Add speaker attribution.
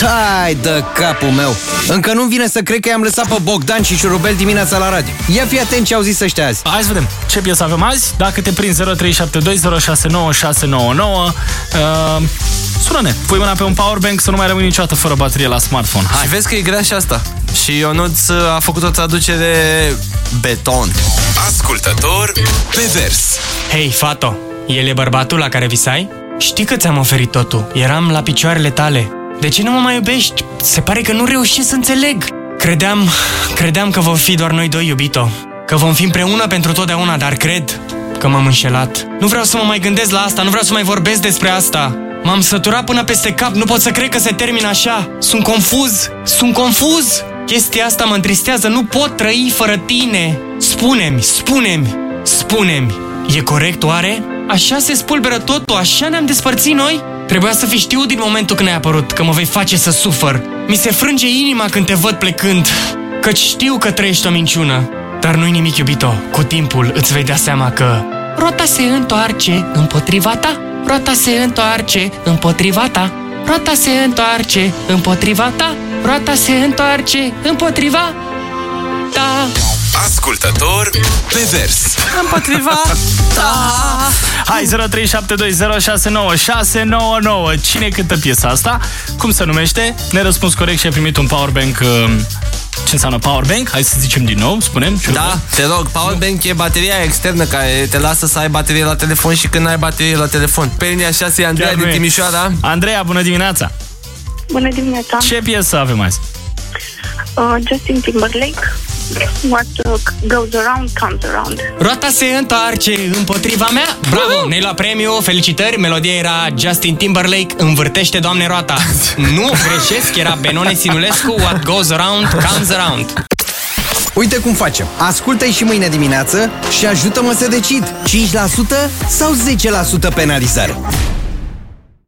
Speaker 1: Tai de capul meu! Încă nu vine să cred că i-am lăsat pe Bogdan și Șurubel dimineața la radio. Ia fi atent ce au zis ăștia azi.
Speaker 2: Hai să vedem ce piesă avem azi. Dacă te prind 0372069699, uh, sună-ne. Pui mâna pe un powerbank să nu mai rămâi niciodată fără baterie la smartphone. Hai.
Speaker 3: Și vezi că e grea și asta. Și Ionuț a făcut o traducere beton.
Speaker 4: Ascultător pe vers.
Speaker 5: Hei, Fato, el e bărbatul la care visai? Știi că ți-am oferit totul. Eram la picioarele tale. De ce nu mă mai iubești? Se pare că nu reușesc să înțeleg. Credeam, credeam că vom fi doar noi doi, iubito. Că vom fi împreună pentru totdeauna, dar cred că m-am înșelat. Nu vreau să mă mai gândesc la asta, nu vreau să mai vorbesc despre asta. M-am săturat până peste cap, nu pot să cred că se termină așa. Sunt confuz, sunt confuz. Chestia asta mă întristează, nu pot trăi fără tine. Spune-mi, spune-mi, spune-mi. E corect oare? Așa se spulberă totul, așa ne-am despărțit noi? Trebuia să fi știut din momentul când ai apărut că mă vei face să sufăr. Mi se frânge inima când te văd plecând, căci știu că trăiești o minciună. Dar nu-i nimic, iubito. Cu timpul îți vei da seama că roata se întoarce împotriva ta. Roata se întoarce împotriva ta. Roata se întoarce împotriva ta. Roata se întoarce împotriva ta.
Speaker 4: Ascultător pe vers.
Speaker 2: Împotriva ta. Hai 0372069699. Cine cântă piesa asta? Cum se numește? Ne răspuns corect și ai primit un powerbank uh, ce înseamnă powerbank? Hai să zicem din nou, spunem.
Speaker 3: Da, te rog, powerbank e bateria externă care te lasă să ai baterie la telefon și când ai baterie la telefon. Pe linia 6 e Andreea din Timișoara.
Speaker 2: Andreea, bună dimineața!
Speaker 6: Bună dimineața!
Speaker 2: Ce piesă avem azi?
Speaker 6: Uh, Justin Timberlake. What uh, goes around comes around.
Speaker 5: Roata se întoarce împotriva mea. Bravo, ne-ai luat premiu, felicitări. Melodia era Justin Timberlake. Învârtește, Doamne, roata. Nu greșesc, era Benone Sinulescu What goes around comes around.
Speaker 1: Uite cum facem. Ascultă-i și mâine dimineață și ajută-mă să decid. 5% sau 10% penalizare.